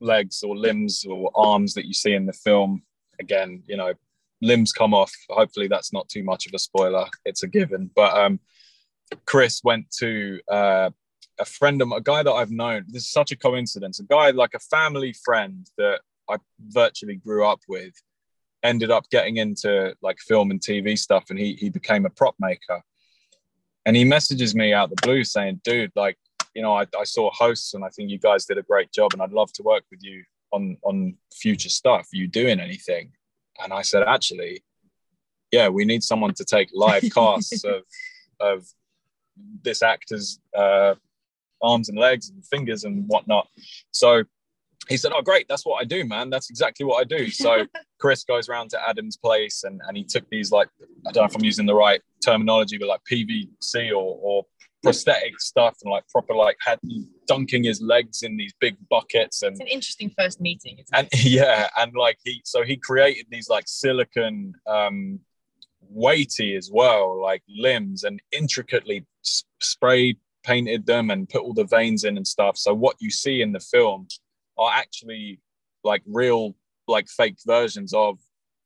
legs or limbs or arms that you see in the film. Again, you know, limbs come off. Hopefully, that's not too much of a spoiler. It's a given. But um, Chris went to uh, a friend of a guy that I've known. This is such a coincidence. A guy like a family friend that I virtually grew up with ended up getting into like film and TV stuff, and he he became a prop maker. And he messages me out the blue saying, "Dude, like, you know, I, I saw hosts, and I think you guys did a great job, and I'd love to work with you on on future stuff. You doing anything?" And I said, actually, yeah, we need someone to take live casts of of this actor's uh, arms and legs and fingers and whatnot. So he said, Oh, great, that's what I do, man. That's exactly what I do. So Chris goes around to Adam's place and, and he took these like, I don't know if I'm using the right terminology, but like PVC or, or prosthetic stuff and like proper like had dunking his legs in these big buckets and It's an interesting first meeting. Isn't and it? yeah and like he so he created these like silicon um weighty as well like limbs and intricately s- sprayed painted them and put all the veins in and stuff so what you see in the film are actually like real like fake versions of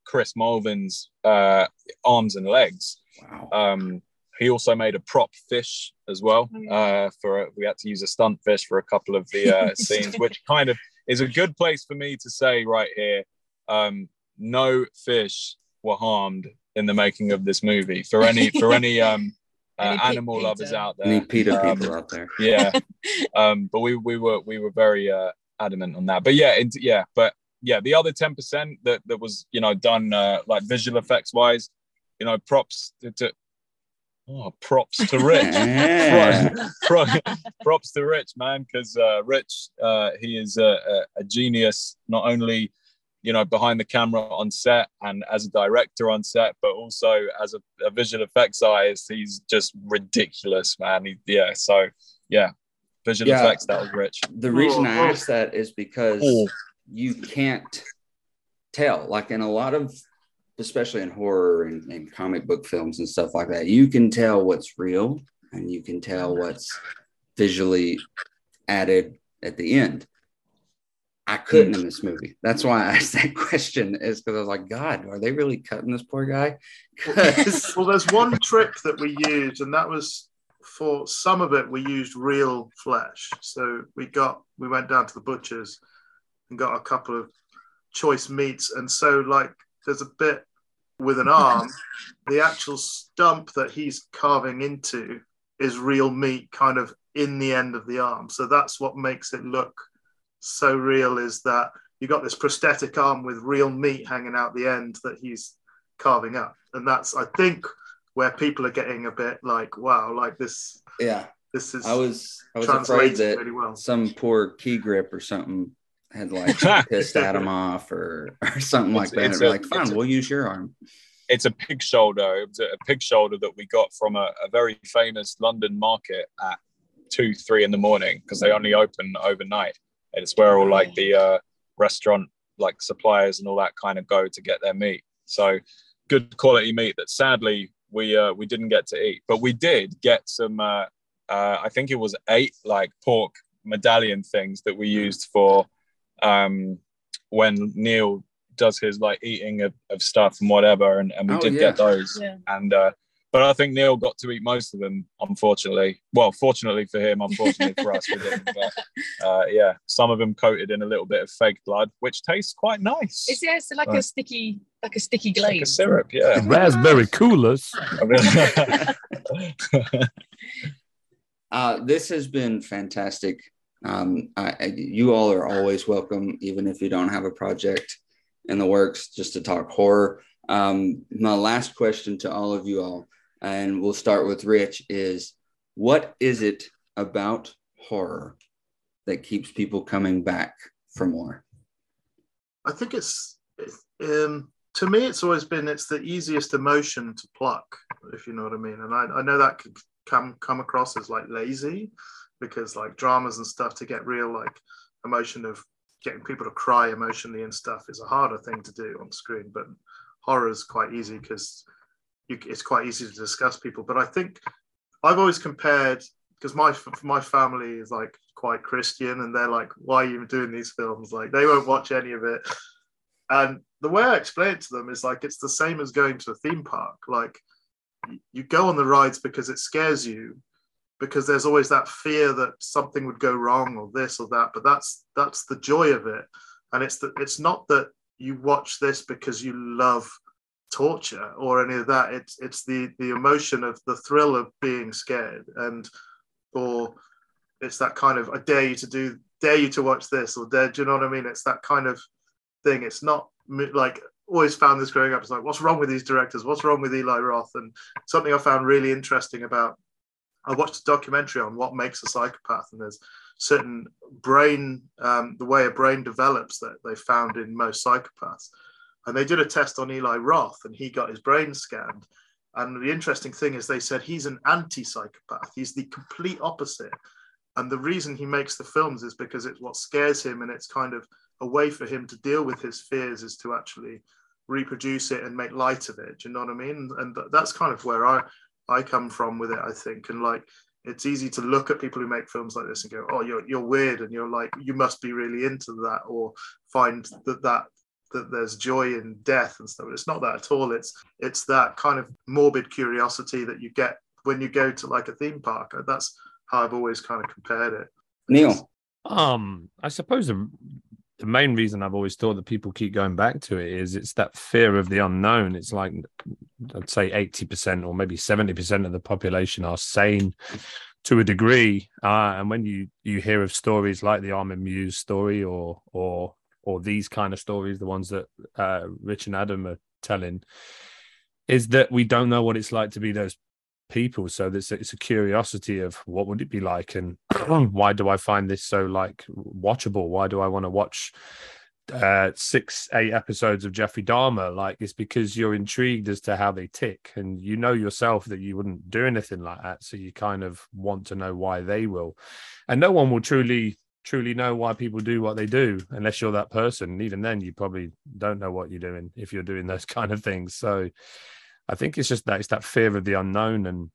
chris mulvin's uh arms and legs wow um he also made a prop fish as well. Oh, Uh, for we had to use a stunt fish for a couple of the uh, scenes, which kind of is a good place for me to say right here. Um, no fish were harmed in the making of this movie. For any for any um, uh, Any animal PETA. lovers out there, Any PETA um, people out there. yeah. um, but we we were we were very uh, adamant on that. But yeah, it, yeah, but yeah, the other ten percent that that was you know done uh, like visual effects wise, you know, props to, to oh, props to Rich. Yeah. Pro- pro- props to Rich, man, because uh, Rich, uh, he is a, a, a genius, not only you know behind the camera on set and as a director on set, but also as a, a visual effects artist. He's just ridiculous, man. He, yeah, so yeah, visual Yeah. effects. That was Rich. The reason I Oh. asked that is because Oh. you can't tell. Like in a lot of, especially in horror and, and comic book films and stuff like that, you can tell what's real and you can tell what's visually added at the end. I couldn't in this movie. That's why I asked that question. Is because I was like, God, are they really cutting this poor guy? well, there's one trick that we used, and that was for some of it. We used real flesh. So we got we went down to the butchers and got a couple of choice meats, and so like there's a bit with an arm. the actual stump that he's carving into is real meat, kind of in the end of the arm. So that's what makes it look so real. Is that you got this prosthetic arm with real meat hanging out the end that he's carving up and that's i think where people are getting a bit like wow like this yeah, this is I was I was translated afraid that really well. some poor key grip or something had like pissed Adam off or, or something like that. it's a- like, fine, it's we'll use your arm. It's a pig shoulder. It was a a pig shoulder that we got from a, a very famous London market at two, three in the morning because they only open overnight, and it's where all like the uh, restaurant like suppliers and all that kind of go to get their meat. So good quality meat that sadly we uh, we didn't get to eat, but we did get some. Uh, uh, I think it was eight like pork medallion things that we used for um, when Neil does his like eating of, of stuff and whatever, and, and we Oh, did yeah. get those. Yeah. And uh, but I think Neil got to eat most of them. Unfortunately, well, fortunately for him, unfortunately for us, we didn't. But uh, yeah, some of them coated in a little bit of fake blood, which tastes quite nice. It's yeah, it's like a sticky, like a sticky Like a glaze. syrup, yeah. Raspberry coolers. Uh, this has been fantastic. Um, I, you all are always welcome, even if you don't have a project in the works, just to talk horror. Um, my last question to all of you all, and we'll start with Rich, is what is it about horror that keeps people coming back for more? I think it's, it's um, to me, it's always been it's the easiest emotion to pluck, if you know what I mean. And I, I know that could come come across as like lazy, because like dramas and stuff to get real like emotion of getting people to cry emotionally and stuff is a harder thing to do on screen. But horror is quite easy because it's quite easy to discuss people. But I think I've always compared because my my family is like quite Christian, and they're like, "Why are you doing these films?" Like they won't watch any of it. And the way I explain it to them is like it's the same as going to a theme park. Like you go on the rides because it scares you, because there's always that fear that something would go wrong or this or that. But that's that's the joy of it, and it's that it's not that you watch this because you love torture or any of that. It's it's the the emotion of the thrill of being scared and or it's that kind of I dare you to do dare you to watch this or dare do you know what I mean? It's that kind of thing. It's not like always found this growing up. It's like what's wrong with these directors? What's wrong with Eli Roth? And something I found really interesting about I watched a documentary on what makes a psychopath, and there's certain brain, um, the way a brain develops that they found in most psychopaths. And they did a test on Eli Roth, and he got his brain scanned. And the interesting thing is, they said he's an anti psychopath, he's the complete opposite. And the reason he makes the films is because it's what scares him, and it's kind of a way for him to deal with his fears is to actually reproduce it and make light of it. Do you know what I mean? And that's kind of where I I come from with it, I think. And like, it's easy to look at people who make films like this and go, "Oh, you're you're weird," and you're like, you must be really into that, or find that that that there's joy in death and stuff. But it's not that at all. It's it's that kind of morbid curiosity that you get when you go to like a theme park. That's how I've always kind of compared it. Neil. Um, I suppose the, the main reason I've always thought that people keep going back to it is it's that fear of the unknown. It's like I'd say eighty percent or maybe seventy percent of the population are sane to a degree, uh, and when you you hear of stories like the Armin Meiwes story or or or these kind of stories, the ones that uh, Rich and Adam are telling, is that we don't know what it's like to be those people. So there's it's a curiosity of what would it be like? And why do i find this so like watchable? Why do i want to watch uh six eight episodes of jeffrey dahmer? Like it's because you're intrigued as to how they tick and you know yourself that you wouldn't do anything like that. So you kind of want to know why they will. And no one will truly truly know why people do what they do unless you're that person. And even then you probably don't know what you're doing if you're doing those kind of things. So I think it's just that it's that fear of the unknown and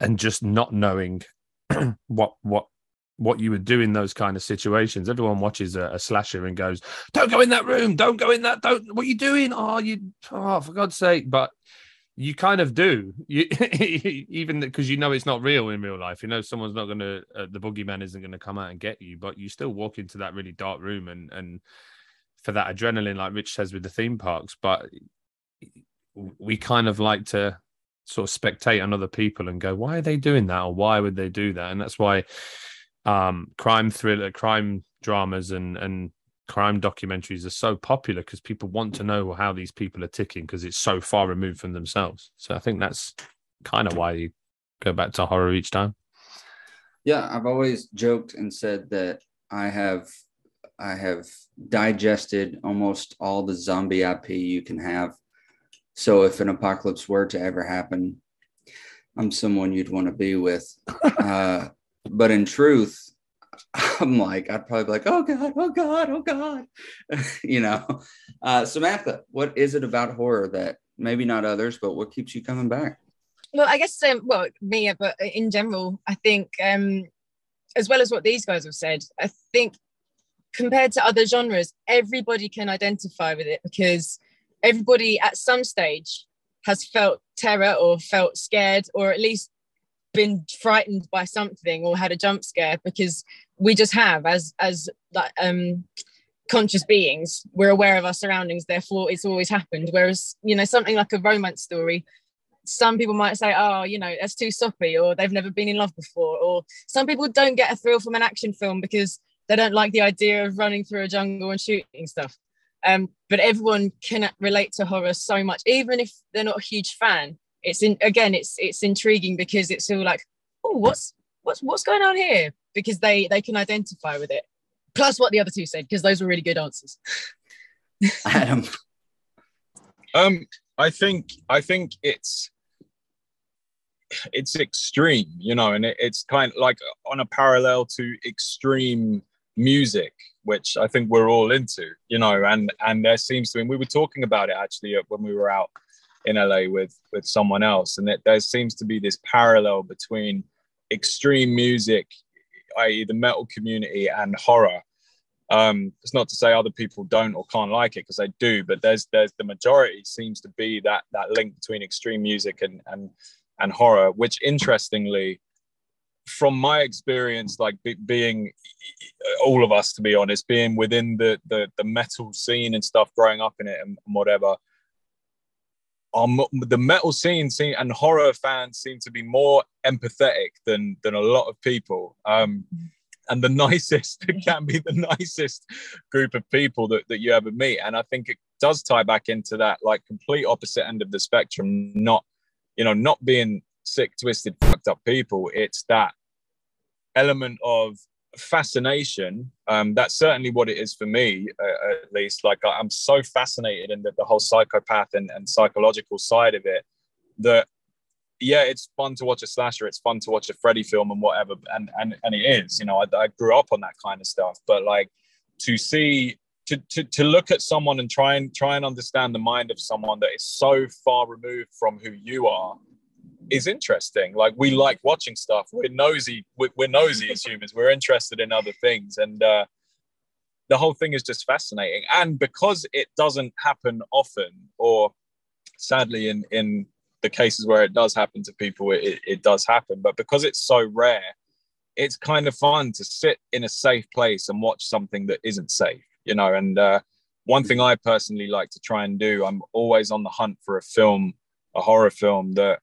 and just not knowing what what what you would do in those kind of situations. Everyone watches a, a slasher and goes, "Don't go in that room. Don't go in that. Don't. What are you doing? Oh, you. Oh, for God's sake!" But you kind of do, you, even because you know it's not real in real life. You know someone's not going to, uh, the boogeyman isn't going to come out and get you, but you still walk into that really dark room and and for that adrenaline, like Rich says with the theme parks. But we kind of like to sort of spectate on other people and go, why are they doing that? Or why would they do that? And that's why um, crime thriller, crime dramas and, and crime documentaries are so popular because people want to know how these people are ticking because it's so far removed from themselves. So I think that's kind of why you go back to horror each time. Yeah, I've always joked and said that I have I have digested almost all the zombie IP you can have. So if an apocalypse were to ever happen, I'm someone you'd want to be with. Uh, but in truth, I'm like, I'd probably be like, oh God, oh God, oh God. you know. Uh, Samantha, what is it about horror that maybe not others, but what keeps you coming back? Well, I guess, um, well, me, but in general, I think, um, as well as what these guys have said, I think compared to other genres, everybody can identify with it because everybody at some stage has felt terror or felt scared or at least been frightened by something or had a jump scare because we just have as as like um conscious beings. We're aware of our surroundings therefore it's always happened. Whereas you know something like a romance story some people might say oh you know that's too soppy or they've never been in love before or some people don't get a thrill from an action film because they don't like the idea of running through a jungle and shooting stuff um, but everyone can relate to horror so much. Even if they're not a huge fan it's in again it's it's intriguing because it's all like oh what's what's what's going on here? Because they they can identify with it. Plus what the other two said because those were really good answers. Adam. Um i think i think it's it's extreme you know and it, it's kind of like on a parallel to extreme music which i think we're all into you know and and there seems to be and we were talking about it actually when we were out in LA with with someone else, and that there seems to be this parallel between extreme music, i.e., the metal community, and horror. Um, it's not to say other people don't or can't like it because they do, but there's there's the majority seems to be that that link between extreme music and and and horror, which interestingly, from my experience, like be, being all of us, to be honest, being within the, the the metal scene and stuff, growing up in it and whatever, um, the metal scene, scene and horror fans seem to be more empathetic than than a lot of people. Um, and the nicest can be the nicest group of people that, that you ever meet. And I think it does tie back into that like complete opposite end of the spectrum, not you know, not being sick, twisted, fucked up people. It's that element of fascination. Um, that's certainly what it is for me uh, at least. Like i'm so fascinated in the, the whole psychopath and, and psychological side of it that yeah it's fun to watch a slasher. It's fun to watch a freddy film and whatever and and, and it is you know I, I grew up on that kind of stuff. But like to see to, to, to look at someone and try and try and understand the mind of someone that is so far removed from who you are is interesting. Like we like watching stuff. We're nosy. We're, we're nosy as humans. We're interested in other things, and uh, the whole thing is just fascinating. And because it doesn't happen often, or sadly, in in the cases where it does happen to people, it, it does happen. But because it's so rare, it's kind of fun to sit in a safe place and watch something that isn't safe. You know, and uh, one thing I personally like to try and do, I'm always on the hunt for a film, a horror film that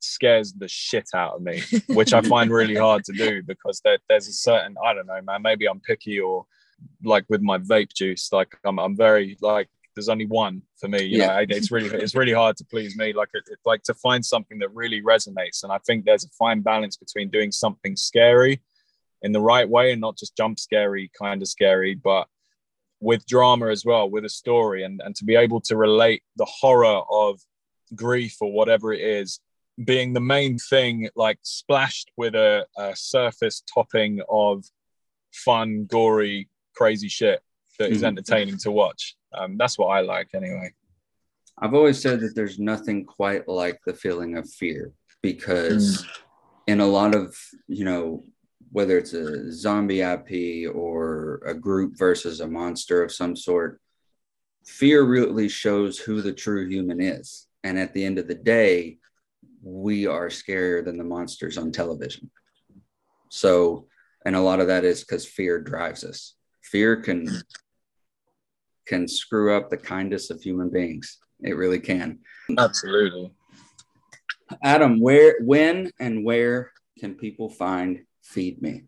scares the shit out of me, which I find really hard to do because there, there's a certain I don't know, man. Maybe I'm picky or like with my vape juice, like I'm I'm very like there's only one for me. You yeah. know, it's really it's really hard to please me. Like it, like to find something that really resonates, and I think there's a fine balance between doing something scary in the right way and not just jump scary kind of scary, but with drama as well, with a story, and and to be able to relate the horror of grief or whatever it is being the main thing, like splashed with a, a surface topping of fun, gory, crazy shit that is mm-hmm. entertaining to watch. Um, that's what I like anyway. I've always said that there's nothing quite like the feeling of fear because mm. in a lot of, you know, whether it's a zombie IP or a group versus a monster of some sort, fear really shows who the true human is. And at the end of the day, we are scarier than the monsters on television. So, and a lot of that is because fear drives us. Fear can can screw up the kindest of human beings. It really can. Absolutely. Adam, where, when, and where can people find Feed Me?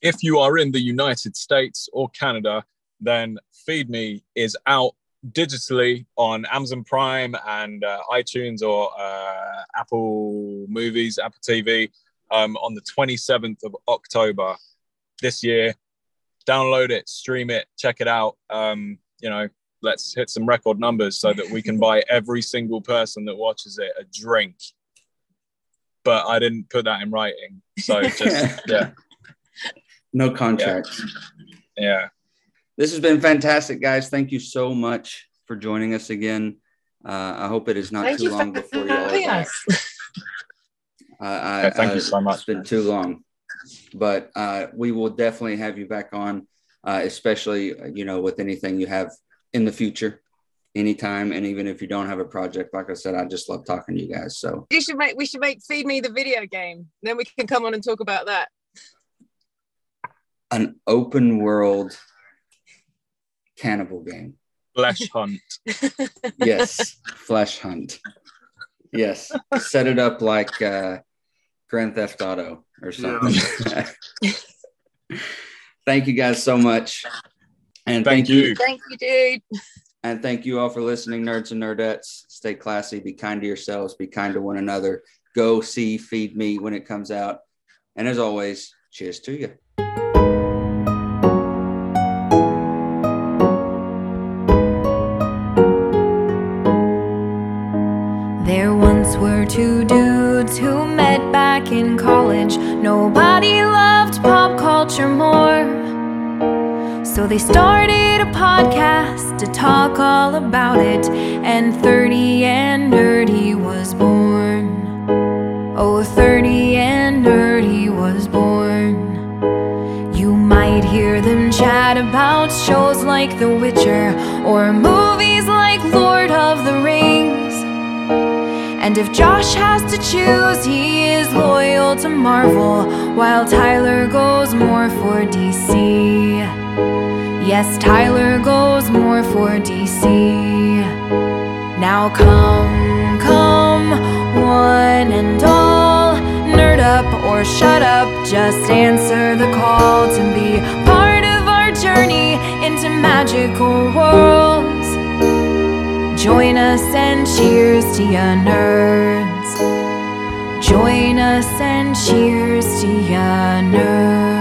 If you are in the United States or Canada, then Feed Me is out digitally on Amazon Prime and uh, iTunes or uh, Apple Movies, Apple TV um, on the 27th of October this year. Download it, stream it, check it out. Um, you know, let's hit some record numbers so that we can buy every single person that watches it a drink. But I didn't put that in writing. So just, yeah. No contract. yeah. yeah. This has been fantastic, guys. Thank you so much for joining us again. Uh, I hope it is not thank too long before you all back. Uh, I, yeah, thank you so much. It's been too long, but uh, we will definitely have you back on, uh, especially you know with anything you have in the future. anytime. And even if you don't have a project, like I said, I just love talking to you guys. So You should make we should make feed me the video game. Then we can come on and talk about that. an open world cannibal game. Flesh hunt. Yes, flesh hunt. Yes, set it up like uh, Grand Theft Auto or something. thank you guys so much, and thank, you. Thank you, dude. and thank you all for listening, nerds and nerdettes. Stay classy, be kind to yourselves, be kind to one another. Go see Feed Me when it comes out, and as always, cheers to you. Nobody loved pop culture more. So they started a podcast to talk all about it. And 30 and Nerdy was born. Oh, 30 and Nerdy was born. You might hear them chat about shows like The Witcher or movies like Lord of the Rings. And if Josh has to choose, he is loyal to Marvel, while Tyler goes more for DC. Yes, Tyler goes more for DC. Now come, come, one and all, nerd up or shut up, just answer the call to be part of our journey into magical worlds. Join us and cheers to ya nerds. Join us and cheers to ya nerds.